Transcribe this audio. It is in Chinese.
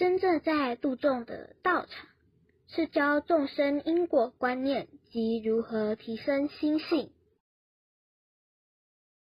真正在度众的道场是教众生因果观念及如何提升心性。